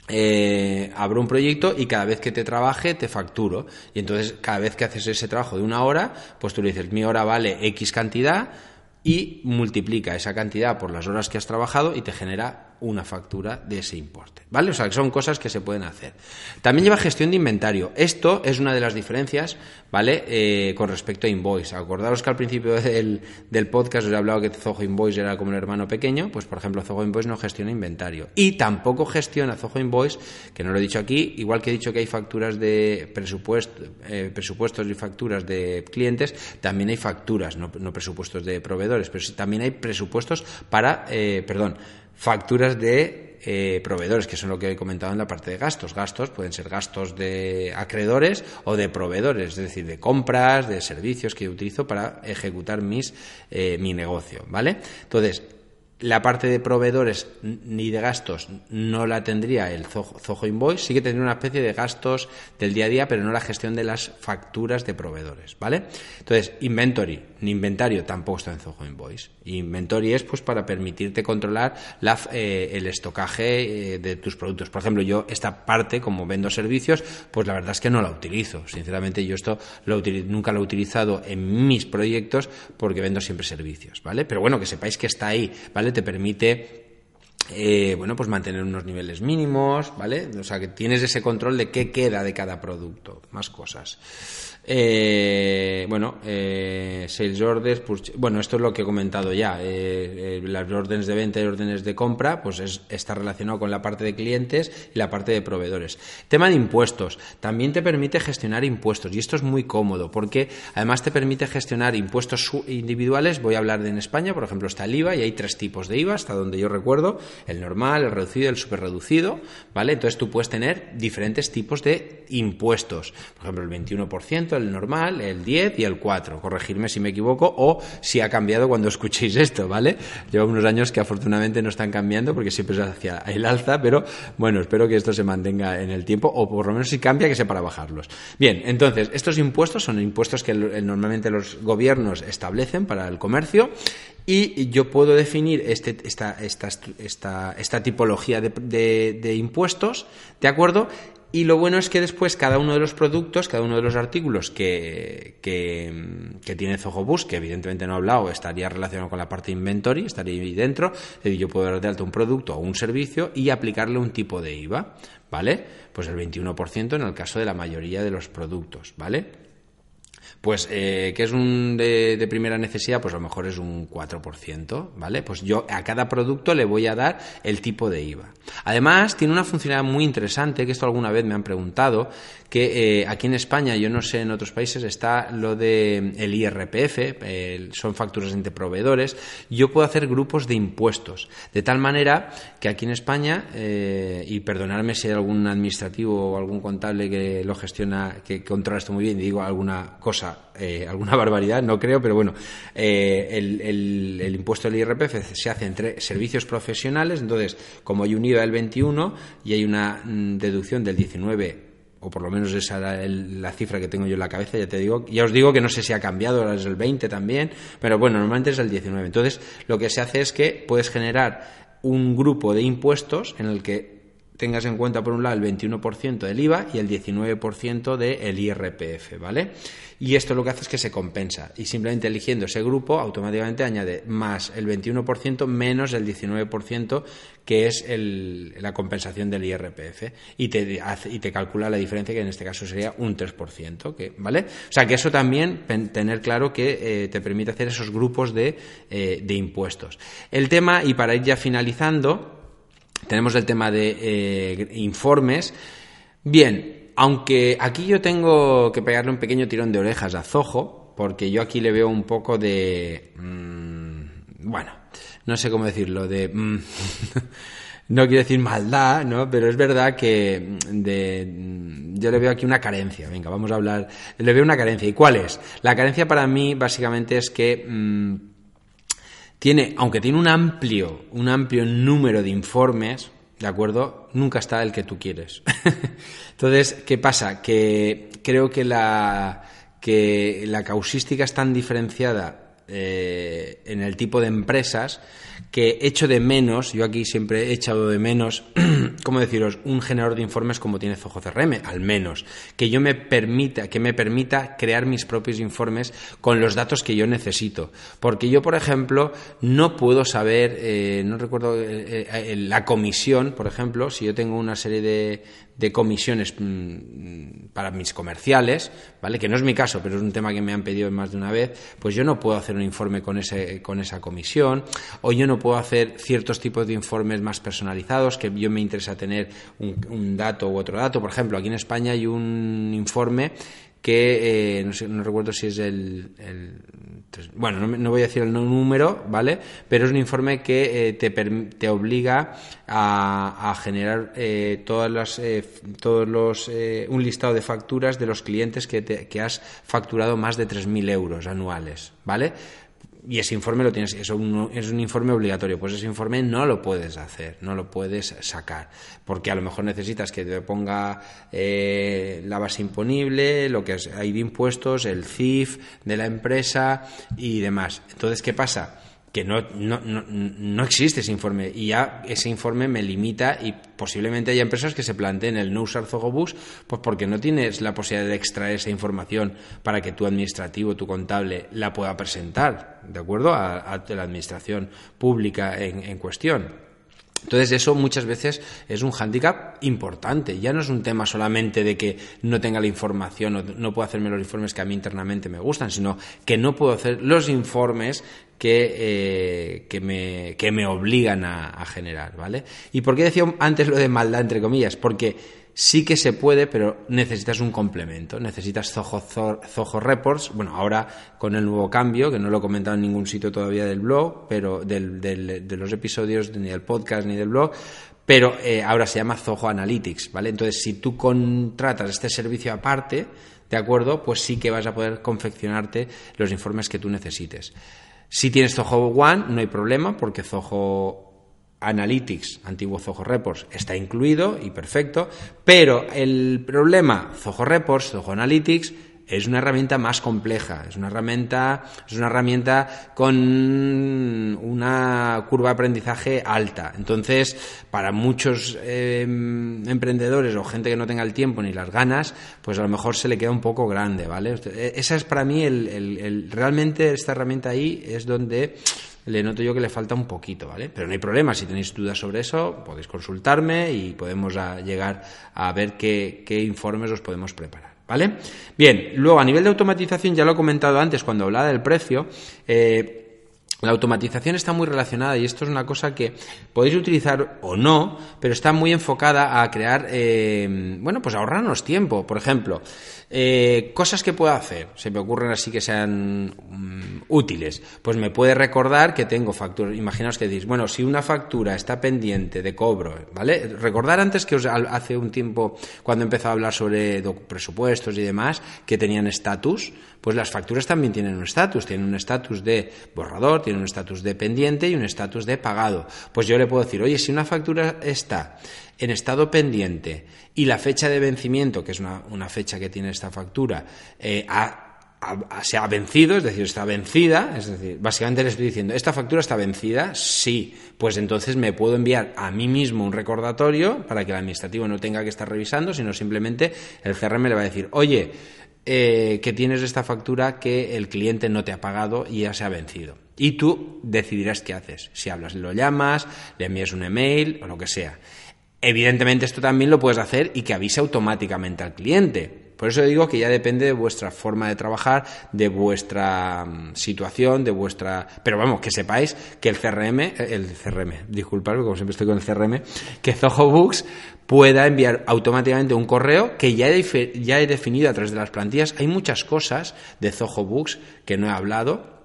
eh, abro un proyecto y cada vez que te trabaje te facturo. Y entonces, cada vez que haces ese trabajo de una hora, pues tú le dices, mi hora vale X cantidad y multiplica esa cantidad por las horas que has trabajado y te genera una factura de ese importe. ¿Vale? O sea, que son cosas que se pueden hacer. También lleva gestión de inventario. Esto es una de las diferencias, ¿vale? Eh, con respecto a Invoice. Acordaros que al principio del, del, podcast os he hablado que Zoho Invoice era como un hermano pequeño. Pues, por ejemplo, Zoho Invoice no gestiona inventario. Y tampoco gestiona Zoho Invoice, que no lo he dicho aquí, igual que he dicho que hay facturas de presupuesto, eh, presupuestos y facturas de clientes, también hay facturas, no, presupuestos de proveedores, pero también hay presupuestos para, eh, perdón, facturas de eh, proveedores, que son lo que he comentado en la parte de gastos. Gastos pueden ser gastos de acreedores o de proveedores, es decir, de compras, de servicios que yo utilizo para ejecutar mis, eh, mi negocio, ¿vale? Entonces, la parte de proveedores ni de gastos no la tendría el Zoho Invoice, sí que tendría una especie de gastos del día a día, pero no la gestión de las facturas de proveedores, ¿vale? Entonces, inventory, ni inventario tampoco está en Zoho Invoice. Inventory es pues para permitirte controlar la, eh, el estocaje eh, de tus productos. Por ejemplo, yo esta parte, como vendo servicios, pues la verdad es que no la utilizo. Sinceramente, yo esto lo nunca lo he utilizado en mis proyectos porque vendo siempre servicios, ¿vale? Pero bueno, que sepáis que está ahí, ¿vale? Te permite eh, bueno, pues mantener unos niveles mínimos, ¿vale? O sea, que tienes ese control de qué queda de cada producto, más cosas. Eh, bueno, eh, sales orders, pues, bueno, esto es lo que he comentado ya. Eh, las órdenes de venta y órdenes de compra, pues está relacionado con la parte de clientes y la parte de proveedores. Tema de impuestos. También te permite gestionar impuestos y esto es muy cómodo porque además te permite gestionar impuestos individuales. Voy a hablar de en España, por ejemplo, está el IVA y hay tres tipos de IVA, hasta donde yo recuerdo: el normal, el reducido y el superreducido, ¿vale? Entonces tú puedes tener diferentes tipos de impuestos. Por ejemplo, el 21% el normal, el 10 y el 4. Corregirme si me equivoco o si ha cambiado cuando escuchéis esto, ¿vale? Lleva unos años que afortunadamente no están cambiando porque siempre es hacia el alza, pero bueno, espero que esto se mantenga en el tiempo o por lo menos si cambia que sea para bajarlos. Bien, entonces, estos impuestos son impuestos que normalmente los gobiernos establecen para el comercio y yo puedo definir este, esta, esta, esta, tipología de impuestos, ¿de acuerdo? Y lo bueno es que después cada uno de los productos, cada uno de los artículos que, que, tiene Zohobus, que evidentemente no he hablado, estaría relacionado con la parte inventory, estaría ahí dentro, yo puedo dar de alta un producto o un servicio y aplicarle un tipo de IVA, ¿vale? Pues el 21% en el caso de la mayoría de los productos, ¿vale? Pues, eh, que es un de, primera necesidad? Pues a lo mejor es un 4%, ¿vale? Pues yo a cada producto le voy a dar el tipo de IVA. Además, tiene una funcionalidad muy interesante, que esto alguna vez me han preguntado, que eh, aquí en España, yo no sé en otros países, está lo de el IRPF, son facturas entre proveedores. Yo puedo hacer grupos de impuestos, de tal manera que aquí en España, eh, y perdonadme si hay algún administrativo o algún contable que lo gestiona, que controla esto muy bien, y digo alguna cosa, eh, alguna barbaridad, no creo, pero bueno, el, el, el, impuesto del IRPF se hace entre servicios profesionales, entonces, como hay un IVA del 21 y hay una mm, deducción del 19 o por lo menos esa es la, cifra que tengo yo en la cabeza, ya te digo, ya os digo que no sé si ha cambiado, ahora es el 20 también, pero bueno, normalmente es el 19. Entonces, lo que se hace es que puedes generar un grupo de impuestos en el que tengas en cuenta por un lado el 21% del IVA y el 19% del IRPF, ¿vale? Y esto lo que hace es que se compensa y simplemente eligiendo ese grupo automáticamente añade más el 21% menos el 19% que es la compensación del IRPF y te, y te calcula la diferencia que en este caso sería un 3%, que, ¿vale? O sea que eso también tener claro que eh, te permite hacer esos grupos de, eh, de impuestos. El tema, y para ir ya finalizando, tenemos el tema de eh, informes. Bien, aunque aquí yo tengo que pegarle un pequeño tirón de orejas a Zoho, porque yo aquí le veo un poco de... Mm, bueno, no sé cómo decirlo, de... Mm, no quiero decir maldad, ¿no? Pero es verdad que de, yo le veo aquí una carencia. Venga, vamos a hablar. Le veo una carencia. ¿Y cuál es? La carencia para mí básicamente es que mm, tiene, aunque tiene un amplio, un amplio número de informes, ¿de acuerdo? Nunca está el que tú quieres. Entonces, ¿qué pasa? Que creo que la, que la causística es tan diferenciada eh, en el tipo de empresas que echo de menos, yo aquí siempre he echado de menos, ¿cómo deciros? Un generador de informes como tiene Zoho CRM, al menos, que yo me permita, que me permita crear mis propios informes con los datos que yo necesito. Porque yo, por ejemplo, no puedo saber, eh, no recuerdo, eh, la comisión, por ejemplo, si yo tengo una serie de, de comisiones mm, para mis comerciales, ¿vale? Que no es mi caso, pero es un tema que me han pedido más de una vez, pues yo no puedo hacer un informe con ese con esa comisión o yo puedo hacer ciertos tipos de informes más personalizados que yo me interesa tener un, dato u otro dato, por ejemplo, aquí en España hay un informe que eh, no, no, recuerdo si es el, bueno, no, no, voy a decir el número, ¿vale? Pero es un informe que eh, te, te, obliga a, a generar eh, todas las, eh, todos los, un listado de facturas de los clientes que, te, que has facturado más de 3.000 euros anuales, ¿vale? Y ese informe lo tienes, es un, es un informe obligatorio, pues ese informe no lo puedes hacer, no lo puedes sacar, porque a lo mejor necesitas que te ponga eh, la base imponible, lo que hay de impuestos, el CIF de la empresa y demás. Entonces, ¿qué pasa? Que no, no, no, no, existe ese informe y ya ese informe me limita y posiblemente haya empresas que se planteen el no usar Zogobus pues porque no tienes la posibilidad de extraer esa información para que tu administrativo, tu contable la pueda presentar, ¿de acuerdo? A, la administración pública en, en cuestión. Entonces eso muchas veces es un hándicap importante. Ya no es un tema solamente de que no tenga la información o no puedo hacerme los informes que a mí internamente me gustan, sino que no puedo hacer los informes que, eh, que, me, que me obligan a, generar, ¿vale? ¿Y por qué decía antes lo de maldad, entre comillas? Porque sí que se puede, pero necesitas un complemento. Necesitas Zoho, Zoho, Reports. Bueno, ahora con el nuevo cambio, que no lo he comentado en ningún sitio todavía del blog, pero del, del, de los episodios, ni del podcast ni del blog, pero eh, ahora se llama Zoho Analytics, ¿vale? Entonces, si tú contratas este servicio aparte, ¿de acuerdo? Pues sí que vas a poder confeccionarte los informes que tú necesites. Si tienes Zoho One, no hay problema, porque Zoho Analytics, antiguo Zoho Reports, está incluido y perfecto, pero el problema Zoho Reports, Zoho Analytics, es una herramienta más compleja, es una herramienta, es una herramienta con una curva de aprendizaje alta. Entonces, para muchos eh, emprendedores o gente que no tenga el tiempo ni las ganas, pues a lo mejor se le queda un poco grande, ¿vale? Esa es para mí el, el, el realmente esta herramienta ahí es donde le noto yo que le falta un poquito, ¿vale? Pero no hay problema, si tenéis dudas sobre eso, podéis consultarme y podemos llegar a ver qué, qué informes os podemos preparar. ¿Vale? Bien, luego a nivel de automatización, ya lo he comentado antes cuando hablaba del precio, eh, la automatización está muy relacionada y esto es una cosa que podéis utilizar o no, pero está muy enfocada a crear, eh, bueno, pues ahorrarnos tiempo. Por ejemplo, eh, cosas que puedo hacer, se me ocurren así que sean um, útiles. Pues me puede recordar que tengo facturas. Imaginaos que decís, bueno, si una factura está pendiente de cobro, ¿vale? Recordar antes que os, hace un tiempo, cuando he empezado a hablar sobre presupuestos y demás, que tenían estatus, pues las facturas también tienen un estatus, tienen un estatus de borrador, tienen un estatus de pendiente y un estatus de pagado. Pues yo le puedo decir, oye, si una factura está en estado pendiente y la fecha de vencimiento, que es una, fecha que tiene esta factura, eh, se ha vencido, es decir, está vencida, es decir, básicamente le estoy diciendo, ¿esta factura está vencida? Sí, pues entonces me puedo enviar a mí mismo un recordatorio para que el administrativo no tenga que estar revisando, sino simplemente el CRM le va a decir, oye, eh, que tienes esta factura que el cliente no te ha pagado y ya se ha vencido. Y tú decidirás qué haces. Si hablas, lo llamas, le envías un email o lo que sea. Evidentemente esto también lo puedes hacer y que avise automáticamente al cliente. Por eso digo que ya depende de vuestra forma de trabajar, de vuestra mm, situación, de vuestra... Pero vamos, que sepáis que el CRM, eh, el CRM, disculpadme, como siempre estoy con el CRM, que Zoho Books pueda enviar automáticamente un correo que ya he, ya he definido a través de las plantillas. Hay muchas cosas de Zoho Books que no he hablado,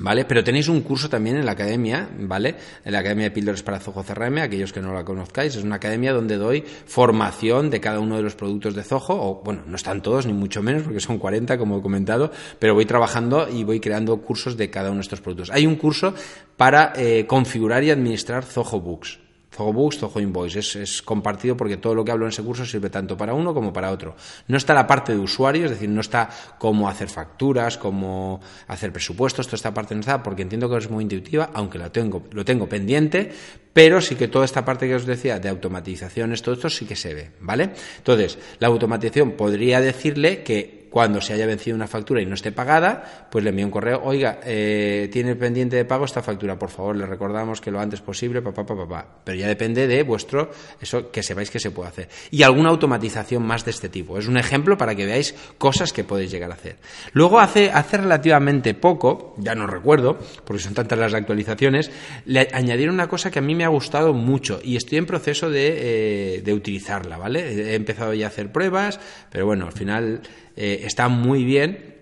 ¿Vale? Pero tenéis un curso también en la academia, ¿vale? En la Academia de Píldoras para Zoho CRM, aquellos que no la conozcáis, es una academia donde doy formación de cada uno de los productos de Zoho, o bueno, no están todos, ni mucho menos, porque son 40, como he comentado, pero voy trabajando y voy creando cursos de cada uno de estos productos. Hay un curso para eh, configurar y administrar Zoho Books. Zoho Books, Zoho Invoice. Es, es, compartido porque todo lo que hablo en ese curso sirve tanto para uno como para otro. No está la parte de usuario, es decir, no está cómo hacer facturas, cómo hacer presupuestos, toda esta parte no está porque entiendo que es muy intuitiva, aunque lo tengo, lo tengo pendiente, pero sí que toda esta parte que os decía de automatizaciones, todo esto sí que se ve, ¿vale? Entonces, la automatización podría decirle que cuando se haya vencido una factura y no esté pagada, pues le envío un correo, oiga, eh, tiene pendiente de pago esta factura, por favor, le recordamos que lo antes posible, papá, papá, papá. Pero ya depende de vuestro, eso que sepáis que se puede hacer. Y alguna automatización más de este tipo. Es un ejemplo para que veáis cosas que podéis llegar a hacer. Luego, hace, hace relativamente poco, ya no recuerdo, porque son tantas las actualizaciones, le añadieron una cosa que a mí me ha gustado mucho y estoy en proceso de, eh, de utilizarla, ¿vale? He empezado ya a hacer pruebas, pero bueno, al final eh, está muy bien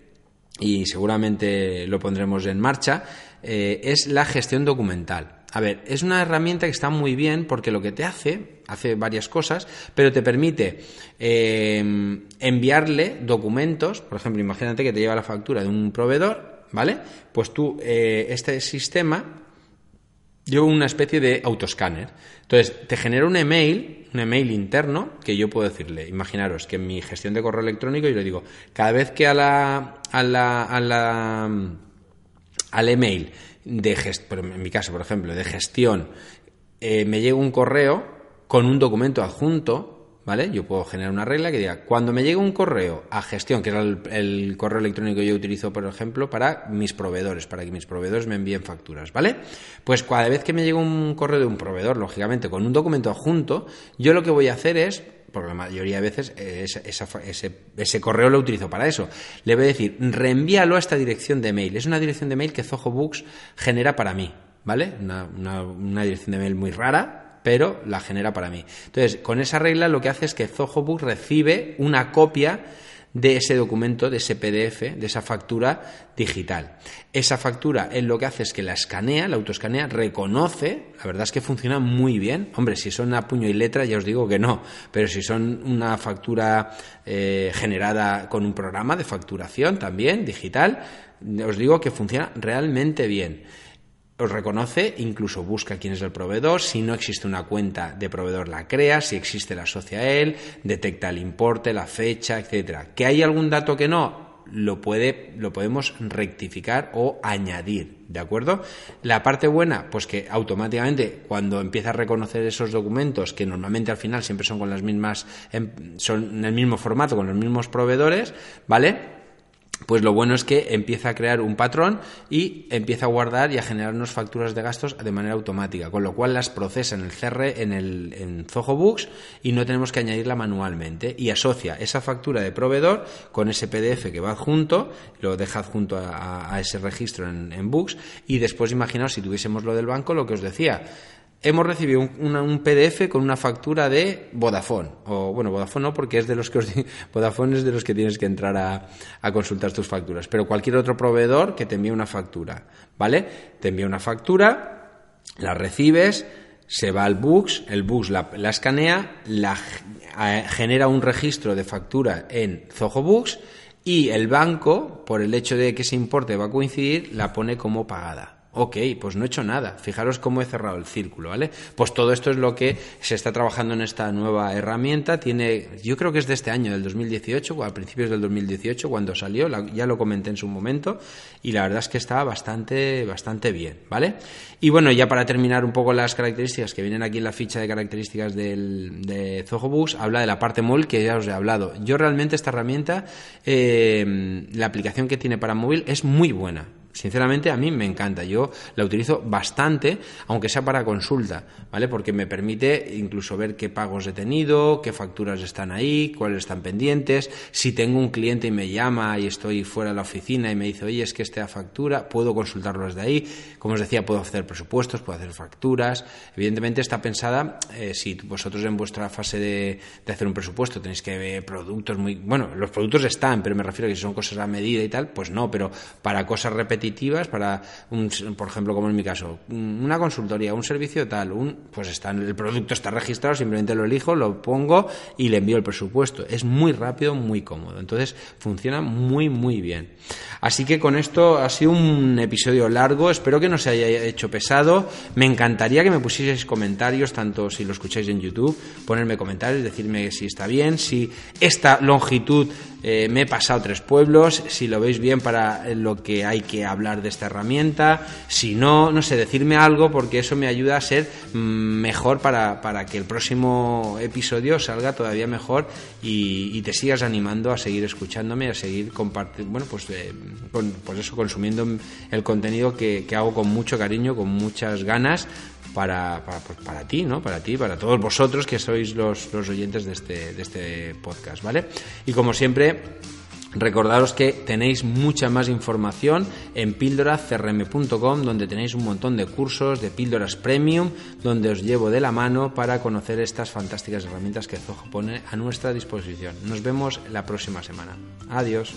y seguramente lo pondremos en marcha, eh, es la gestión documental. A ver, es una herramienta que está muy bien porque lo que te hace, hace varias cosas, pero te permite eh, enviarle documentos, por ejemplo, imagínate que te lleva la factura de un proveedor, ¿vale? Pues tú, este sistema lleva una especie de autoscanner. Entonces, te genera un email un email interno que yo puedo decirle, imaginaros que en mi gestión de correo electrónico yo le digo, cada vez que a la, a la, a la al email de en mi caso, por ejemplo, de gestión, eh, me llega un correo con un documento adjunto, ¿vale? Yo puedo generar una regla que diga, cuando me llegue un correo a gestión, que era el, correo electrónico que yo utilizo, por ejemplo, para mis proveedores, para que mis proveedores me envíen facturas, ¿vale? Pues cada vez que me llegue un correo de un proveedor, lógicamente, con un documento adjunto, yo lo que voy a hacer es porque la mayoría de veces ese, correo lo utilizo para eso. Le voy a decir, reenvíalo a esta dirección de mail. Es una dirección de mail que Zoho Books genera para mí, ¿vale? una dirección de mail muy rara, pero la genera para mí. Entonces, con esa regla lo que hace es que ZohoBook recibe una copia de ese documento, de ese PDF, de esa factura digital. Esa factura es lo que hace es que la escanea, la autoescanea, reconoce, la verdad es que funciona muy bien. Hombre, si son a puño y letra ya os digo que no, pero si son una factura eh, generada con un programa de facturación también, digital, os digo que funciona realmente bien os reconoce, incluso busca quién es el proveedor, si no existe una cuenta de proveedor la crea, si existe la asocia a él, detecta el importe, la fecha, etcétera. ¿Que hay algún dato que no? Lo, puede, lo podemos rectificar o añadir, ¿de acuerdo? La parte buena, pues que automáticamente cuando empieza a reconocer esos documentos, que normalmente al final siempre son con las mismas, em, son en el mismo formato, con los mismos proveedores, ¿vale? Pues lo bueno es que empieza a crear un patrón y empieza a guardar y a generarnos facturas de gastos de manera automática, con lo cual las procesa en el CR, en el en Zoho Books y no tenemos que añadirla manualmente. Y asocia esa factura de proveedor con ese PDF que va adjunto, lo deja adjunto a, ese registro en, en Books y después imaginaos si tuviésemos lo del banco, lo que os decía, hemos recibido un, PDF con una factura de Vodafone. O bueno, Vodafone no, porque es de los que os, Vodafone es de los que tienes que entrar a, consultar tus facturas. Pero cualquier otro proveedor que te envíe una factura, ¿vale? Te envía una factura, la recibes, se va al Books, el Books la, escanea, la, genera un registro de factura en Zoho Books y el banco, por el hecho de que ese importe va a coincidir, la pone como pagada. Ok, pues no he hecho nada. Fijaros cómo he cerrado el círculo, ¿vale? Pues todo esto es lo que se está trabajando en esta nueva herramienta. Tiene, yo creo que es de este año, del 2018, a principios del 2018, cuando salió, ya lo comenté en su momento, y la verdad es que está bastante, bastante bien, ¿vale? Y bueno, ya para terminar un poco las características que vienen aquí en la ficha de características del, de Zohobus, habla de la parte móvil que ya os he hablado. Yo realmente esta herramienta, eh, la aplicación que tiene para móvil es muy buena Sinceramente a mí me encanta, yo la utilizo bastante, aunque sea para consulta, ¿vale? Porque me permite incluso ver qué pagos he tenido, qué facturas están ahí, cuáles están pendientes, si tengo un cliente y me llama y estoy fuera de la oficina y me dice, oye, es que esta factura, puedo consultarlo desde ahí, como os decía, puedo hacer presupuestos, puedo hacer facturas, evidentemente está pensada, eh, si vosotros en vuestra fase de, de hacer un presupuesto tenéis que ver productos muy, bueno, los productos están, pero me refiero a que si son cosas a medida y tal, pues no, pero para cosas repetidas para, un, por ejemplo, como en mi caso, una consultoría, un servicio tal, un, pues está, el producto está registrado, simplemente lo elijo, lo pongo y le envío el presupuesto. Es muy rápido, muy cómodo. Entonces funciona muy, muy bien. Así que con esto ha sido un episodio largo, espero que no se haya hecho pesado. Me encantaría que me pusieseis comentarios, tanto si lo escucháis en YouTube, ponerme comentarios, decirme si está bien, si esta longitud eh, me he pasado tres pueblos, si lo veis bien para lo que hay que hablar de esta herramienta, si no, no sé, decirme algo porque eso me ayuda a ser mm, mejor para, para que el próximo episodio salga todavía mejor y, te sigas animando a seguir escuchándome, a seguir compartiendo, bueno, pues, eh, pues eso, consumiendo el contenido que, que hago con mucho cariño, con muchas ganas para, para, pues para, ti, ¿no? Para ti, para todos vosotros que sois los, los oyentes de este, de este podcast, ¿vale? Y como siempre, Recordaros que tenéis mucha más información en píldoracrm.com, donde tenéis un montón de cursos de píldoras premium, donde os llevo de la mano para conocer estas fantásticas herramientas que Zoho pone a nuestra disposición. Nos vemos la próxima semana. Adiós.